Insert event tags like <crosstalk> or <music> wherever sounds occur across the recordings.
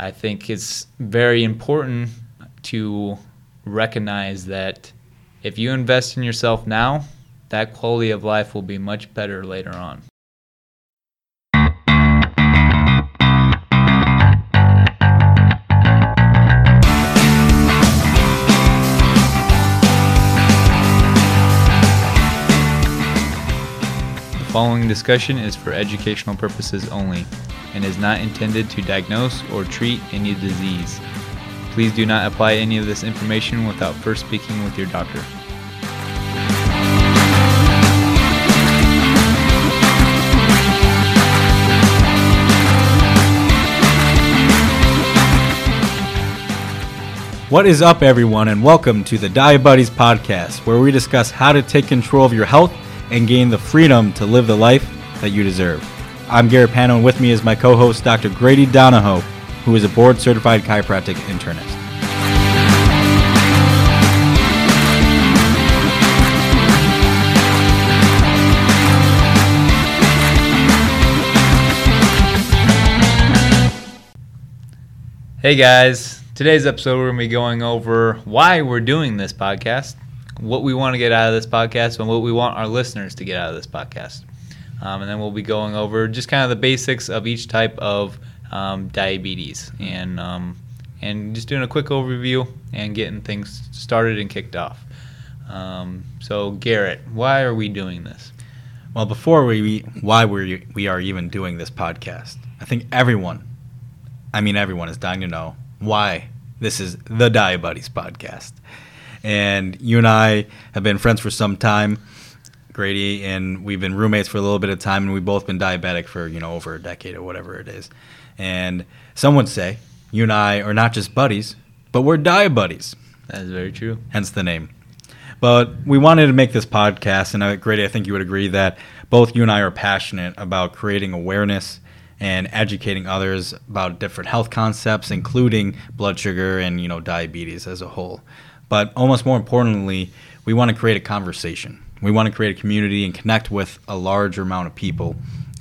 I think it's very important to recognize that if you invest in yourself now, that quality of life will be much better later on. Following discussion is for educational purposes only and is not intended to diagnose or treat any disease. Please do not apply any of this information without first speaking with your doctor. What is up, everyone, and welcome to the Diabuddies podcast, where we discuss how to take control of your health and gain the freedom to live the life that you deserve. I'm Garrett Pano, and with me is my co host, Dr. Grady Donahoe, who is a board certified chiropractic internist. Hey guys, today's episode we're going to be going over why we're doing this podcast, what we want to get out of this podcast, and what we want our listeners to get out of this podcast. Um, and then we'll be going over just kind of the basics of each type of um, diabetes and um, and just doing a quick overview and getting things started and kicked off. Um, so Garrett, why are we doing this? Well, before we why we we are even doing this podcast, I think everyone, I mean everyone, is dying to know why this is the Diabuddies podcast. And you and I have been friends for some time, Grady, and we've been roommates for a little bit of time, and we've both been diabetic for you know over a decade or whatever it is. And some would say you and I are not just buddies, but we're Diabuddies. That is very true. hence the name. But we wanted to make this podcast, and Grady, I think you would agree that both you and I are passionate about creating awareness and educating others about different health concepts, including blood sugar and you know diabetes as a whole. But almost more importantly, we want to create a conversation. We want to create a community and connect with a larger amount of people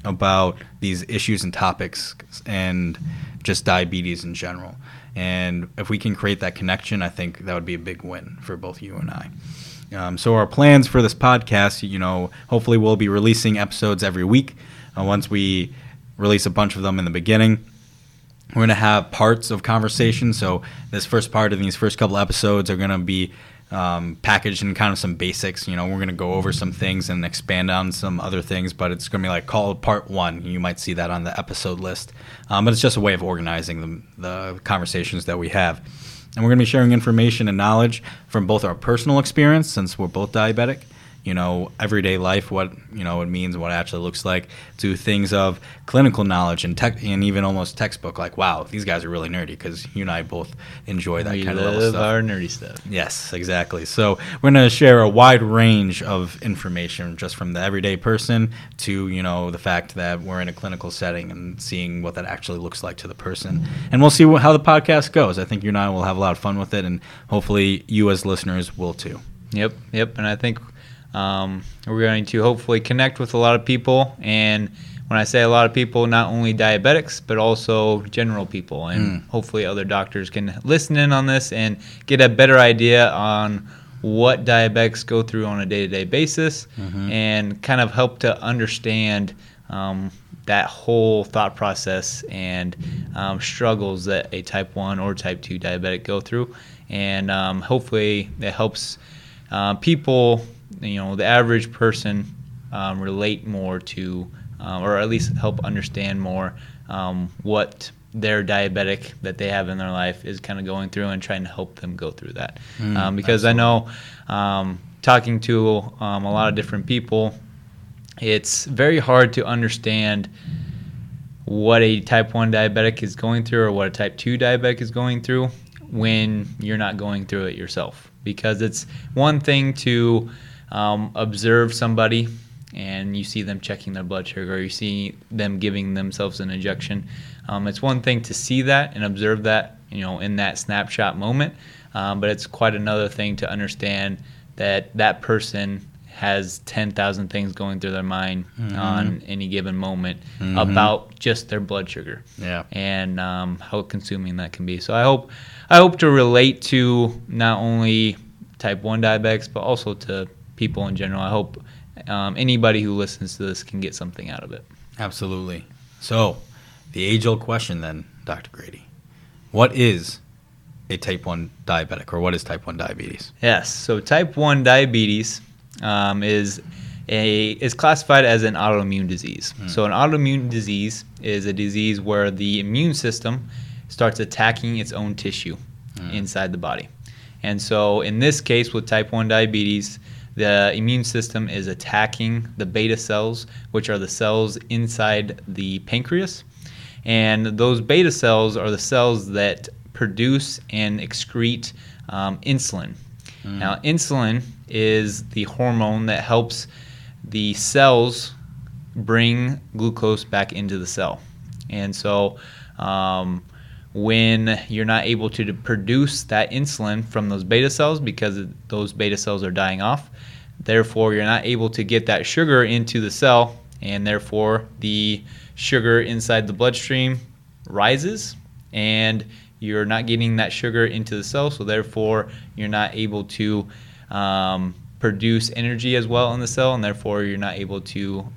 about these issues and topics and just diabetes in general. And if we can create that connection, I think that would be a big win for both you and I. Um, so our plans for this podcast, you know, hopefully we'll be releasing episodes every week. Uh, once we release a bunch of them in the beginning, we're going to have parts of conversation. So this first part of these first couple episodes are going to be um, packaged in kind of some basics. You know, we're going to go over some things and expand on some other things, but it's going to be like called part one. You might see that on the episode list. Um, but it's just a way of organizing the, the conversations that we have. And we're going to be sharing information and knowledge from both our personal experience, since we're both diabetic, you know, everyday life, what you know it means, what it actually looks like, to things of clinical knowledge and tech, and even almost textbook. Like, wow, these guys are really nerdy because you and I both enjoy that we kind of level stuff. our nerdy stuff. Yes, exactly. So we're going to share a wide range of information, just from the everyday person to you know the fact that we're in a clinical setting and seeing what that actually looks like to the person. And we'll see how the podcast goes. I think you and I will have a lot of fun with it, and hopefully you as listeners will too. Yep, yep. And I think um, we're going to hopefully connect with a lot of people. And when I say a lot of people, not only diabetics, but also general people. And hopefully other doctors can listen in on this and get a better idea on what diabetics go through on a day to day basis and kind of help to understand. Um, that whole thought process and um, struggles that a type 1 or type 2 diabetic go through and um, hopefully it helps uh, people you know the average person um, relate more to um, or at least help understand more um, what their diabetic that they have in their life is kind of going through and trying to help them go through that. Um, because i know um, talking to um, a lot of different people it's very hard to understand what a type 1 diabetic is going through or what a type 2 diabetic is going through when you're not going through it yourself. Because it's one thing to um, observe somebody and you see them checking their blood sugar or you see them giving themselves an injection um, it's one thing to see that and observe that you know in that snapshot moment um, but it's quite another thing to understand that that person has 10,000 things going through their mind Mhm. on any given moment Mhm. about just their blood sugar Yeah. and um, how consuming that can be. So I hope I hope to relate to not only type 1 diabetics but also to people in general. I hope um, anybody who listens to this can get something out of it. Absolutely. So, the age old question then, Dr. Grady. What is a type 1 diabetic or what is type 1 diabetes? Yes. So type one diabetes um, is a is classified as an autoimmune disease. So an autoimmune disease is a disease where the immune system starts attacking its own tissue inside the body. And so in this case with type 1 diabetes, the immune system is attacking the beta cells, which are the cells inside the pancreas. And those beta cells are the cells that produce and excrete um, insulin. Now, insulin is the hormone that helps the cells bring glucose back into the cell. And so, um, when you're not able to produce that insulin from those beta cells because those beta cells are dying off, therefore, you're not able to get that sugar into the cell, and therefore, the sugar inside the bloodstream rises and you're not getting that sugar into the cell, so therefore you're not able to um, produce energy as well in the cell, and therefore you're not able to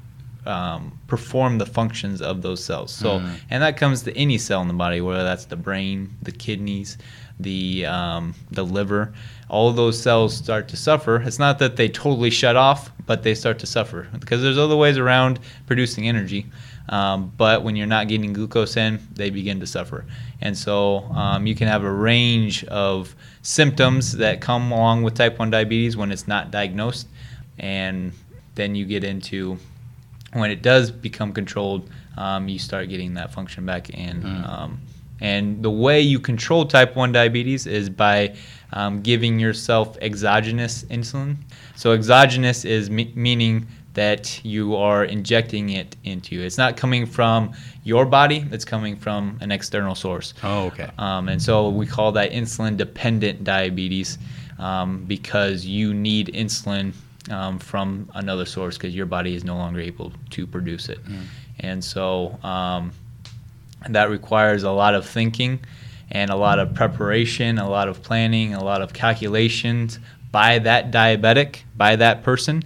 um, perform the functions of those cells. So, Mm. and that comes to any cell in the body, whether that's the brain, the kidneys, the um, the liver. All of those cells start to suffer. It's not that they totally shut off, but they start to suffer because there's other ways around producing energy. Um, but when you're not getting glucose in, they begin to suffer. And so um, you can have a range of symptoms that come along with type 1 diabetes when it's not diagnosed. And then you get into when it does become controlled, um, you start getting that function back. And, Mm. um, and the way you control type 1 diabetes is by um, giving yourself exogenous insulin. So, exogenous is me- meaning that you are injecting it into you. It's not coming from your body, it's coming from an external source. Oh, okay. Um, and so we call that insulin dependent diabetes um, because you need insulin um, from another source because your body is no longer able to produce it. And so um, that requires a lot of thinking and a lot of preparation, a lot of planning, a lot of calculations by that diabetic, by that person,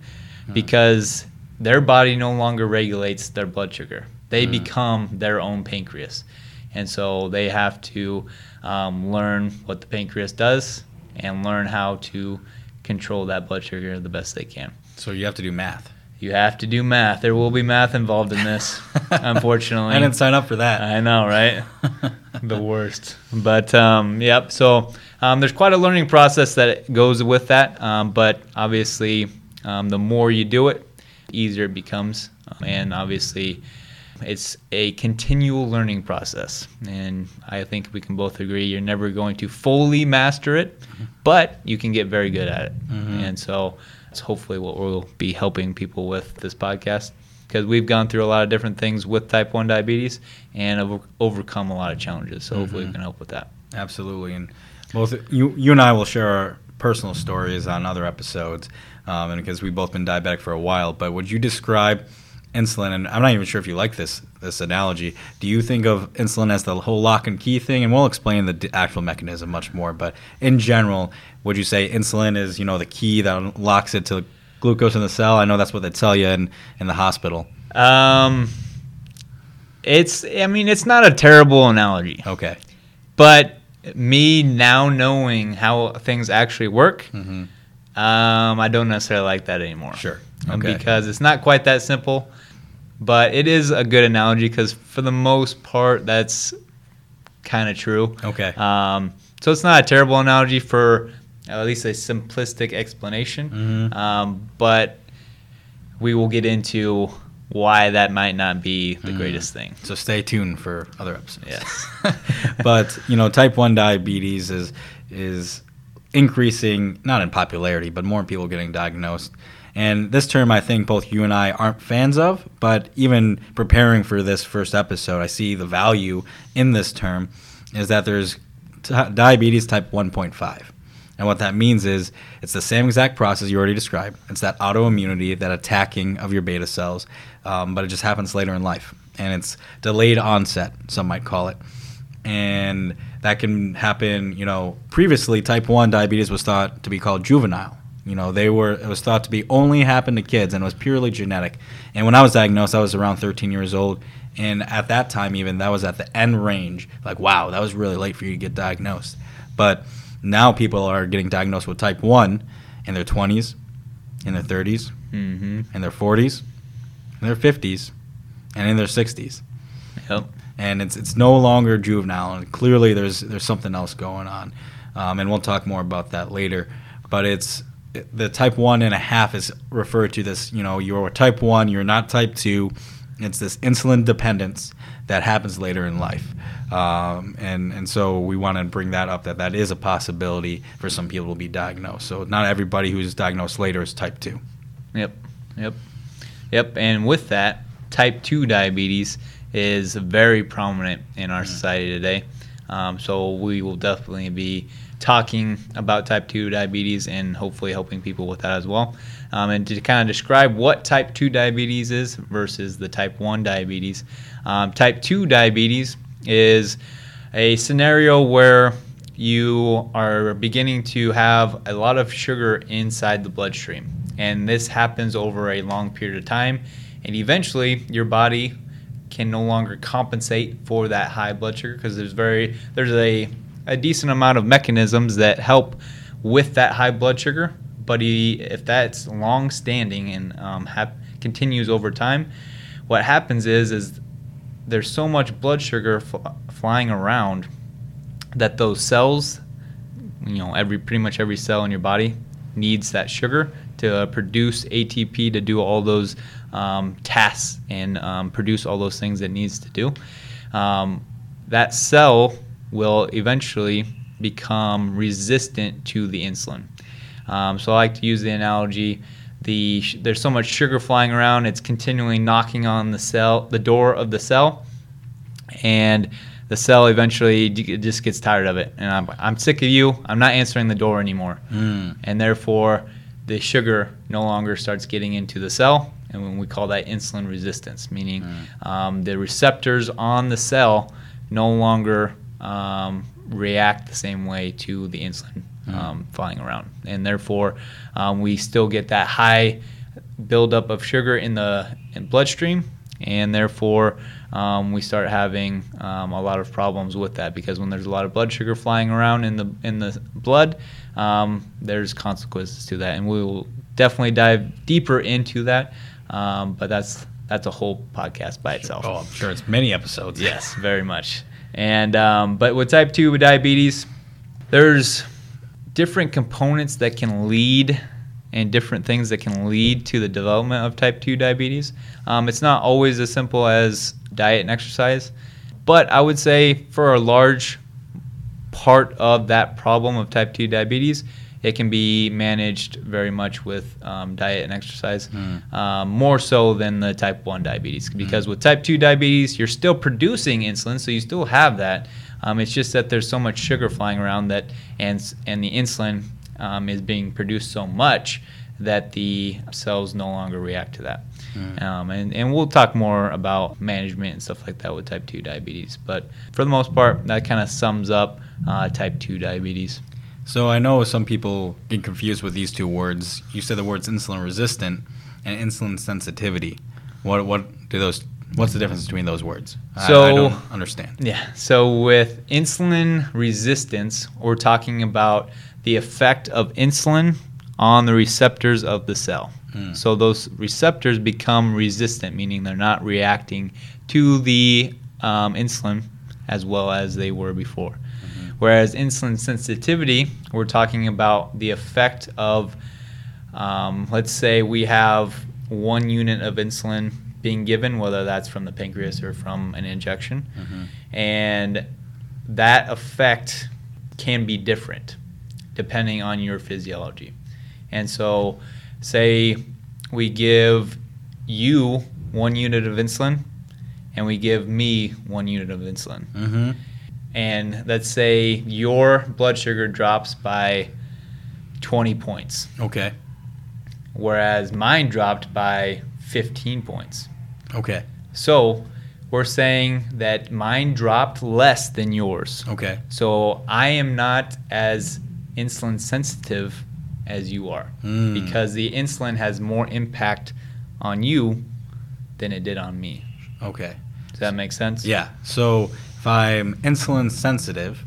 because their body no longer regulates their blood sugar. They become their own pancreas. And so they have to um, learn what the pancreas does and learn how to control that blood sugar the best they can. So you have to do math. You have to do math. There will be math involved in this, <laughs> unfortunately. I didn't sign up for that. I know, right? <laughs> the worst. But um, yep. So um, there's quite a learning process that goes with that. Um, but obviously, um, the more you do it, easier it becomes. Um, and obviously, it's a continual learning process. And I think we can both agree you're never going to fully master it, but you can get very good at it. Mhm. And so that's hopefully what we'll be helping people with this podcast because we've gone through a lot of different things with type 1 diabetes and have overcome a lot of challenges. So hopefully we Mhm. can help with that. Absolutely, and both you, you and I will share our personal stories on other episodes, um, and because we've both been diabetic for a while. But would you describe insulin? And I'm not even sure if you like this this analogy. Do you think of insulin as the whole lock and key thing? And we'll explain the d- actual mechanism much more. But in general, would you say insulin is you know the key that unlocks it to glucose in the cell? I know that's what they tell you in in the hospital. Um, it's, I mean, it's not a terrible analogy, Okay. but me now knowing how things actually work, Mm-hmm. um, I don't necessarily like that anymore. Sure. Um, Okay. Because it's not quite that simple, but it is a good analogy because for the most part, that's kind of true. Okay. Um, so it's not a terrible analogy for at least a simplistic explanation, Mhm. um, but we will get into why that might not be the Mhm. greatest thing. So stay tuned for other episodes. Yes. <laughs> but you know, type one diabetes is is increasing not in popularity, but more people getting diagnosed. And this term, I think both you and I aren't fans of. But even preparing for this first episode, I see the value in this term is that there's t- diabetes type 1.5. And what that means is it's the same exact process you already described. It's that autoimmunity, that attacking of your beta cells, um, but it just happens later in life. And it's delayed onset, some might call it. And that can happen, you know, previously type 1 diabetes was thought to be called juvenile. You know, they were it was thought to be only happen to kids and it was purely genetic. And when I was diagnosed, I was around 13 years old and at that time even that was at the end range. Like, wow, that was really late for you to get diagnosed. But now people are getting diagnosed with type 1 in their 20s, in their 30s, Mm-hmm. in their 40s, in their 50s, and in their 60s. Yep. And it's it's no longer juvenile, and clearly there's there's something else going on, um, and we'll talk more about that later. But it's the type one and a half is referred to this. You know, you're type one, you're not type two. It's this insulin dependence that happens later in life, um, and and so we want to bring that up that that is a possibility for some people to be diagnosed. So not everybody who's diagnosed later is type two. Yep. Yep. Yep. And with that, type 2 diabetes is very prominent in our society today. Um, so we will definitely be talking about type 2 diabetes and hopefully helping people with that as well. Um, and to kind of describe what type 2 diabetes is versus the type 1 diabetes, um, type 2 diabetes is a scenario where you are beginning to have a lot of sugar inside the bloodstream. And this happens over a long period of time. And eventually, your body can no longer compensate for that high blood sugar because there's very there's a, a decent amount of mechanisms that help with that high blood sugar. But he, if that's long standing and um, hap- continues over time, what happens is is there's so much blood sugar fl- flying around that those cells, you know, every pretty much every cell in your body needs that sugar to uh, produce ATP to do all those um, tasks and um, produce all those things it needs to do. Um, that cell will eventually become resistant to the insulin. Um, so I like to use the analogy. The there's so much sugar flying around; it's continually knocking on the cell, the door of the cell, and the cell eventually just gets tired of it. And I'm, I'm sick of you. I'm not answering the door anymore. Mm. And therefore, the sugar no longer starts getting into the cell. And when we call that insulin resistance, meaning um, the receptors on the cell no longer um, react the same way to the insulin um, flying around. And therefore, um, we still get that high buildup of sugar in the in bloodstream, and therefore um, we start having um, a lot of problems with that because when there's a lot of blood sugar flying around in the in the blood, um, there's consequences to that, and we will definitely dive deeper into that. Um, but that's that's a whole podcast by itself. Oh, I'm sure it's many episodes. Yes, very much. And um, but with type two diabetes, there's different components that can lead and different things that can lead to the development of type 2 diabetes. Um, it's not always as simple as diet and exercise, but I would say for a large part of that problem of type 2 diabetes, it can be managed very much with um, diet and exercise, um, more so than the type 1 diabetes. Because with type 2 diabetes, you're still producing insulin, so you still have that. Um, it's just that there's so much sugar flying around that, and and the insulin um, is being produced so much that the cells no longer react to that. Um, and, and we'll talk more about management and stuff like that with type 2 diabetes. But for the most part, that kind of sums up uh, type 2 diabetes. So I know some people get confused with these two words. You said the words insulin resistant and insulin sensitivity. What what do those? What's the difference between those words? I- I, So- don't understand. Yeah. So with insulin resistance, we're talking about the effect of insulin on the receptors of the cell. So those receptors become resistant, meaning they're not reacting to the um, insulin as well as they were before. Whereas insulin sensitivity, we're talking about the effect of, um, let's say we have one unit of insulin being given, whether that's from the pancreas or from an injection, and that effect can be different depending on your physiology. And so, say we give you one unit of insulin, and we give me one unit of insulin Mm-hmm. And let's say your blood sugar drops by 20 points, Okay. whereas mine dropped by 15 points. Okay. So we're saying that mine dropped less than yours. Okay. So I am not as insulin sensitive as you are Mm. because the insulin has more impact on you than it did on me. Okay. Does that make sense? Yeah. So if I'm insulin sensitive,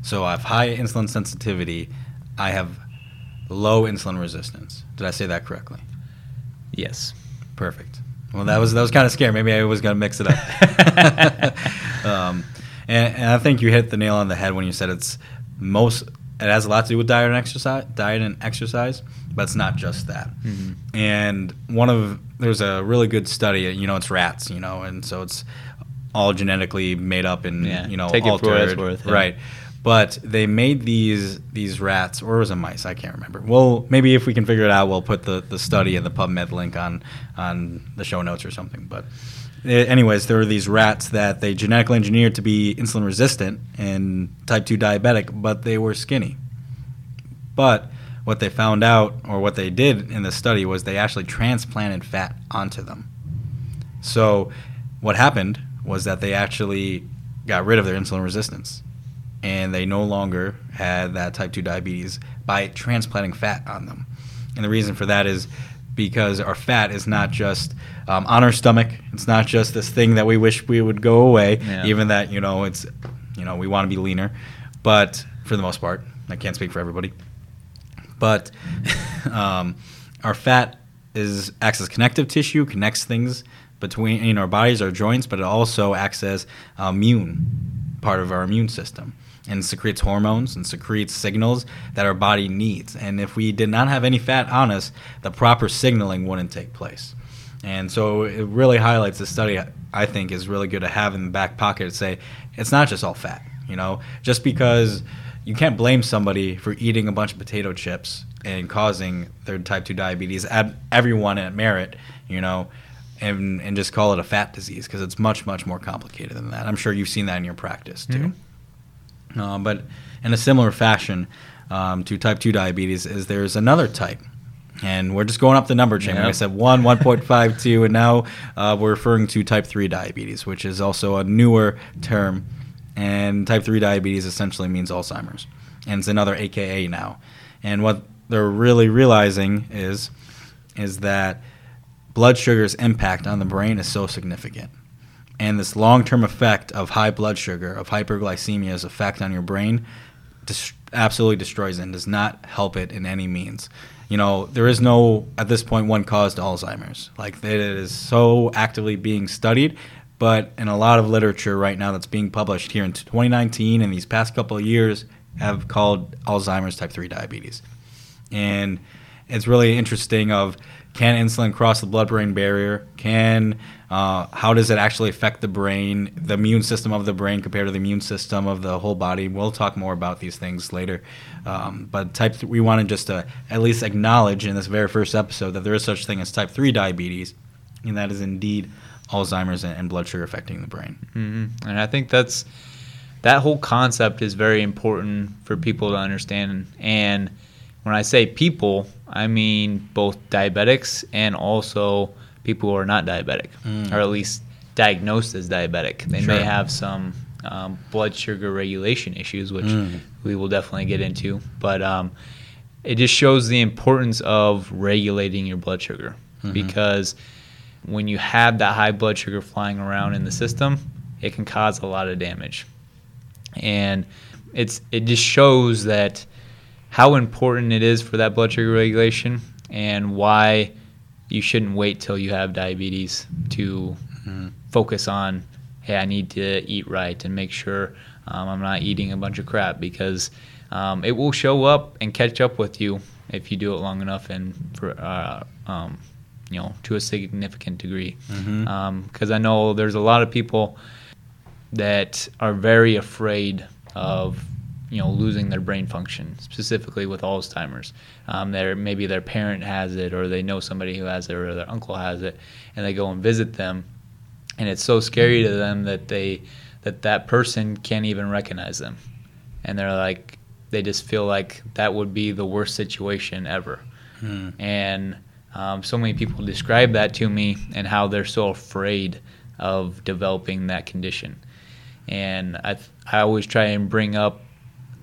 so I have high insulin sensitivity, I have low insulin resistance. Did I say that correctly? Yes. Perfect. Well, that was that was kind of scary. Maybe I was gonna mix it up. <laughs> um, and, and I think you hit the nail on the head when you said it's most. It has a lot to do with diet and exercise, diet and exercise, but it's not just that. Mhm. And one of there's a really good study. You know, it's rats. You know, and so it's all genetically made up and Yeah, you know take altered, worth, yeah. right? But they made these these rats, or was it mice? I can't remember. Well, maybe if we can figure it out, we'll put the, the study and the PubMed link on on the show notes or something. But eh, anyways, there were these rats that they genetically engineered to be insulin resistant and type two diabetic, but they were skinny. But what they found out, or what they did in the study, was they actually transplanted fat onto them. So what happened was that they actually got rid of their insulin resistance and they no longer had that type 2 diabetes by transplanting fat on them. And the reason for that is because our fat is not just um, on our stomach. It's not just this thing that we wish we would go away, Yeah. even that, you know, it's, you know, we want to be leaner. But for the most part, I can't speak for everybody. But <laughs> um, our fat is acts as connective tissue, connects things between in our bodies, our joints, but it also acts as uh, immune part of our immune system and secretes hormones and secretes signals that our body needs. And if we did not have any fat on us, the proper signaling wouldn't take place. And so it really highlights the study. I think is really good to have in the back pocket to say it's not just all fat. You know, just because you can't blame somebody for eating a bunch of potato chips and causing their type 2 diabetes everyone at merit you know and and just call it a fat disease because it's much much more complicated than that i'm sure you've seen that in your practice too uh, but in a similar fashion um, to type 2 diabetes is there's another type and we're just going up the number chain. Like I said, 1, 1.52, and now uh, we're referring to type 3 diabetes, which is also a newer term. And type 3 diabetes essentially means Alzheimer's. And it's another AKA now. And what they're really realizing is, is that blood sugar's impact on the brain is so significant. And this long term effect of high blood sugar, of hyperglycemia's effect on your brain, dis- absolutely destroys it and does not help it in any means. You know, there is no, at this point, one cause to Alzheimer's. Like, it is so actively being studied, but in a lot of literature right now that's being published here in 2019 and these past couple of years have called Alzheimer's type 3 diabetes. And it's really interesting of can insulin cross the blood-brain barrier? Can uh, how does it actually affect the brain, the immune system of the brain compared to the immune system of the whole body? We'll talk more about these things later. Um, but type th- we wanted just to at least acknowledge in this very first episode that there is such thing as type three diabetes, and that is indeed Alzheimer's and, and blood sugar affecting the brain. hmm And I think that's that whole concept is very important for people to understand. And when I say people, I mean both diabetics and also people who are not diabetic, Mm. or at least diagnosed as diabetic. They may have some um, blood sugar regulation issues, which Mm. we will definitely get into. But um, it just shows the importance of regulating your blood sugar Mhm. because when you have that high blood sugar flying around in the system, it can cause a lot of damage. And it's it just shows that how important it is for that blood sugar regulation and why you shouldn't wait till you have diabetes to Mhm. focus on hey i need to eat right and make sure um, i'm not eating a bunch of crap because um, it will show up and catch up with you if you do it long enough and for uh, um, you know to a significant degree because i know there's a lot of people that are very afraid of you know losing their brain function specifically with alzheimer's um, their maybe their parent has it or they know somebody who has it or their uncle has it and they go and visit them and it's so scary to them that they that that person can't even recognize them and they're like they just feel like that would be the worst situation ever. Hmm. And um, so many people describe that to me and how they're so afraid of developing that condition. And I, th- I always try and bring up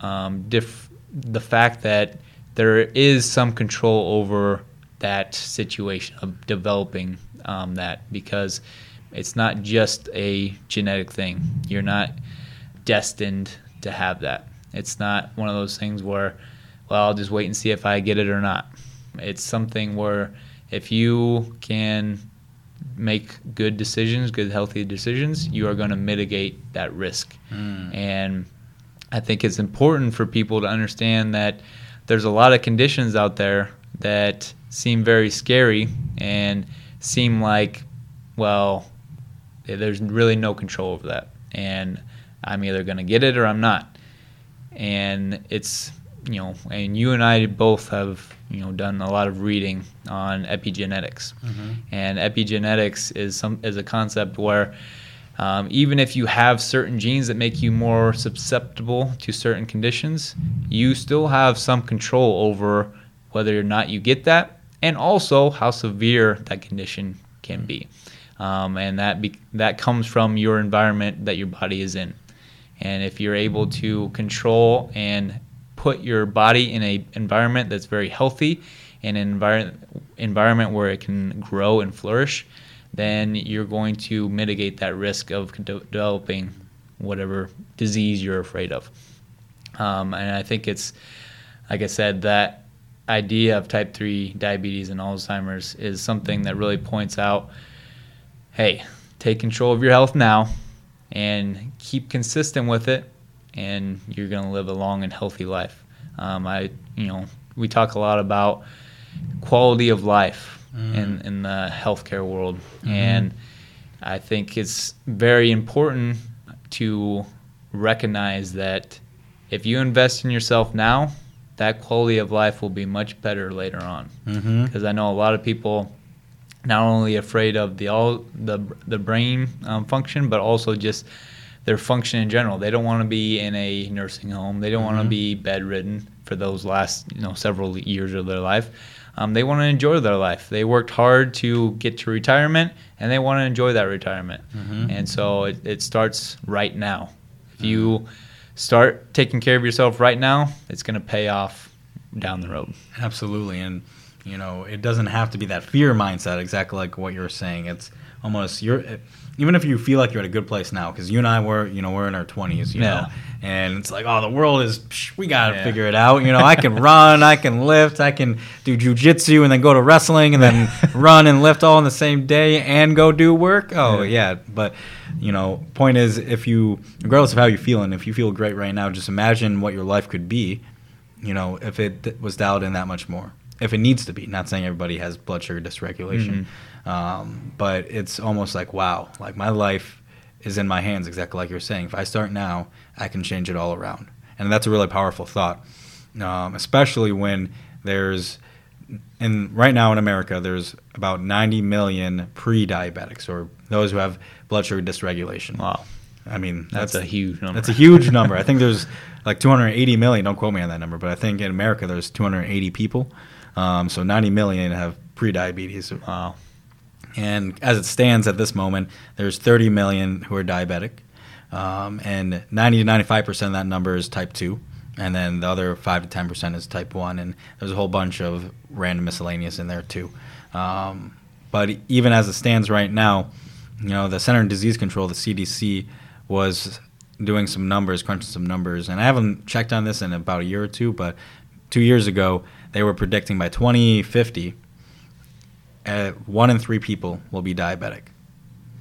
um, diff- the fact that there is some control over that situation of developing um, that because it's not just a genetic thing. You're not destined to have that. It's not one of those things where, well, I'll just wait and see if I get it or not. It's something where if you can make good decisions, good healthy decisions, you are going to mitigate that risk. And I think it's important for people to understand that there's a lot of conditions out there that seem very scary and seem like, well, there's really no control over that. And I'm either going to get it or I'm not. And it's, you know, and you and I both have, you know, done a lot of reading on epigenetics. Mm-hmm. And epigenetics is some is a concept where um, even if you have certain genes that make you more susceptible to certain conditions, you still have some control over whether or not you get that, and also how severe that condition can be. Um, and that be, that comes from your environment that your body is in. And if you're able to control and put your body in a environment that's very healthy, and an environment environment where it can grow and flourish, then you're going to mitigate that risk of de- developing whatever disease you're afraid of. Um, and I think it's, like I said, that idea of type 3 diabetes and Alzheimer's is something that really points out hey, take control of your health now and keep consistent with it, and you're going to live a long and healthy life. Um, I, you know, we talk a lot about quality of life in, in the healthcare world, and I think it's very important to recognize that if you invest in yourself now, that quality of life will be much better later on. Mm-hmm. Because I know a lot of people not only afraid of the all the the brain um, function, but also just their function in general. They don't want to be in a nursing home. They don't want to be bedridden for those last you know several years of their life. Um, they want to enjoy their life. They worked hard to get to retirement, and they want to enjoy that retirement. And so it, it starts right now. If you start taking care of yourself right now, it's going to pay off down the road. Absolutely, and you know it doesn't have to be that fear mindset. Exactly like what you're saying. It's almost you're even if you feel like you're at a good place now, because you and I were you know we're in our 20s, you Yeah. know, and it's like oh the world is psh, we gotta Yeah. figure it out. You know I can <laughs> run, I can lift, I can do jujitsu, and then go to wrestling, and then <laughs> run and lift all in the same day, and go do work. Oh Yeah. yeah, but you know point is if you regardless of how you're feeling, if you feel great right now, just imagine what your life could be you know, if it was dialed in that much more. If it needs to be, not saying everybody has blood sugar dysregulation, um, but it's almost like wow, like my life is in my hands, exactly like you're saying. If I start now, I can change it all around, and that's a really powerful thought, um, especially when there's, and right now in America, there's about 90 million pre-diabetics or those who have blood sugar dysregulation. Wow, I mean, that's, a huge number. that's a huge number. I think there's like 280 million. Don't quote me on that number, but I think in America there's 280 people. Um, so 90 million have pre-diabetes. wow. And as it stands at this moment, there's 30 million who are diabetic, um, and 90 to 95 percent of that number is type two, and then the other five to 10 percent is type one, and there's a whole bunch of random miscellaneous in there too. Um, but even as it stands right now, you know, the Center for Disease Control, the CDC, was doing some numbers, crunching some numbers, and I haven't checked on this in about a year or two, but two years ago they were predicting by 2050 uh, one in three people will be diabetic.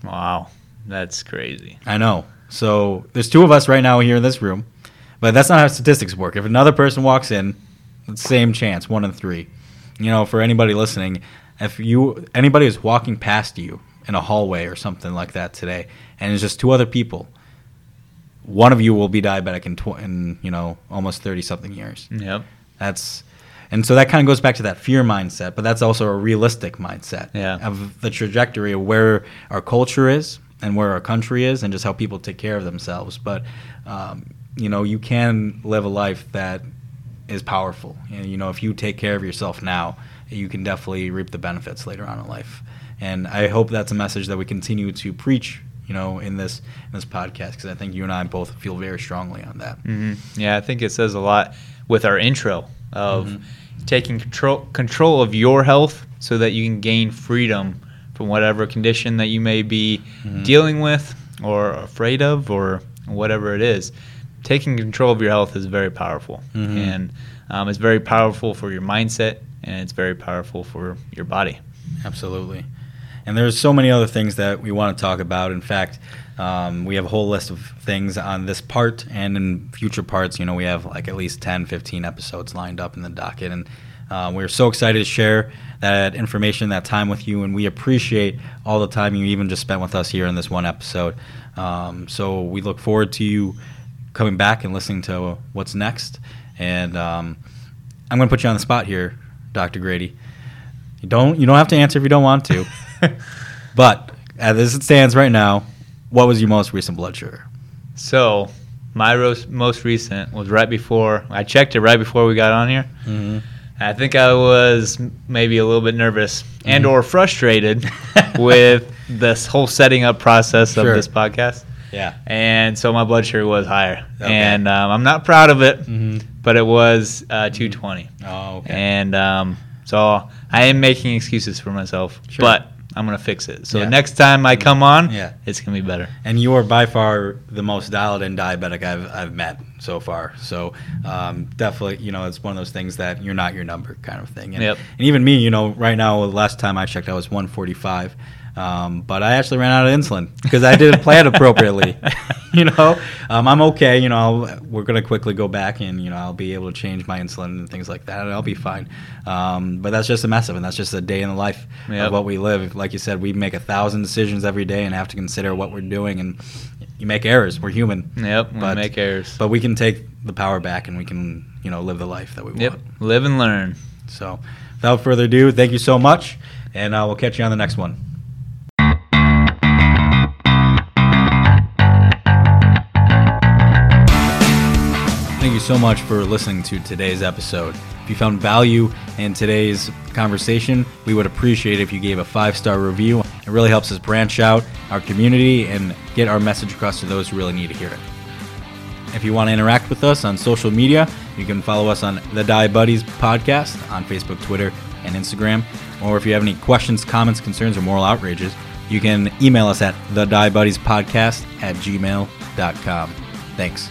Wow, that's crazy. I know. So there's two of us right now here in this room, but that's not how statistics work. If another person walks in, same chance, one in three. You know, for anybody listening, if you anybody is walking past you in a hallway or something like that today, and it's just two other people, one of you will be diabetic in, tw- in you know almost thirty something years. Yep. That's and so that kind of goes back to that fear mindset, but that's also a realistic mindset Yeah. of the trajectory of where our culture is and where our country is, and just how people take care of themselves. But um, you know, you can live a life that is powerful. And, you know, if you take care of yourself now, you can definitely reap the benefits later on in life. And I hope that's a message that we continue to preach, you know, in this in this podcast because I think you and I both feel very strongly on that. Mm-hmm. Yeah, I think it says a lot with our intro of mm-hmm. Taking control control of your health so that you can gain freedom from whatever condition that you may be mm-hmm. dealing with or afraid of or whatever it is. Taking control of your health is very powerful, mm-hmm. and um, it's very powerful for your mindset, and it's very powerful for your body. Absolutely. And there's so many other things that we want to talk about. In fact, um, we have a whole list of things on this part and in future parts. You know, we have like at least 10, 15 episodes lined up in the docket. And uh, we're so excited to share that information, that time with you. And we appreciate all the time you even just spent with us here in this one episode. Um, so we look forward to you coming back and listening to what's next. And um, I'm going to put you on the spot here, Dr. Grady. You don't you don't have to answer if you don't want to. <laughs> <laughs> but as it stands right now, what was your most recent blood sugar? So my most recent was right before I checked it right before we got on here. Mm-hmm. I think I was maybe a little bit nervous mm-hmm. and or frustrated <laughs> with this whole setting up process of this podcast. Yeah. And so my blood sugar was higher, okay. and um, I'm not proud of it, mm-hmm. but it was uh, 220. Oh, okay. And um, so I am making excuses for myself, sure. but I'm gonna fix it. So yeah. next time I come on, yeah. it's gonna be better. And you are by far the most dialed-in diabetic I've I've met so far. So um, definitely, you know, it's one of those things that you're not your number kind of thing. And, yep. and even me, you know, right now, the last time I checked, I was 145. Um, but I actually ran out of insulin because I didn't plan appropriately. <laughs> you know, um, I'm okay. You know, I'll, we're gonna quickly go back and you know I'll be able to change my insulin and things like that, and I'll be fine. Um, but that's just a mess of it. And that's just a day in the life yep. of what we live. Like you said, we make a thousand decisions every day and have to consider what we're doing, and you make errors. We're human. Yep, but, we make errors. But we can take the power back and we can you know live the life that we want. yep. want. Live and learn. So, without further ado, thank you so much, and uh, we'll catch you on the next one. So much for listening to today's episode. If you found value in today's conversation, we would appreciate it if you gave a five star review. It really helps us branch out our community and get our message across to those who really need to hear it. If you want to interact with us on social media, you can follow us on the Diabuddies podcast on Facebook, Twitter, and Instagram. Or if you have any questions, comments, concerns, or moral outrages, you can email us at the Diabuddies podcast at gmail.com. Thanks.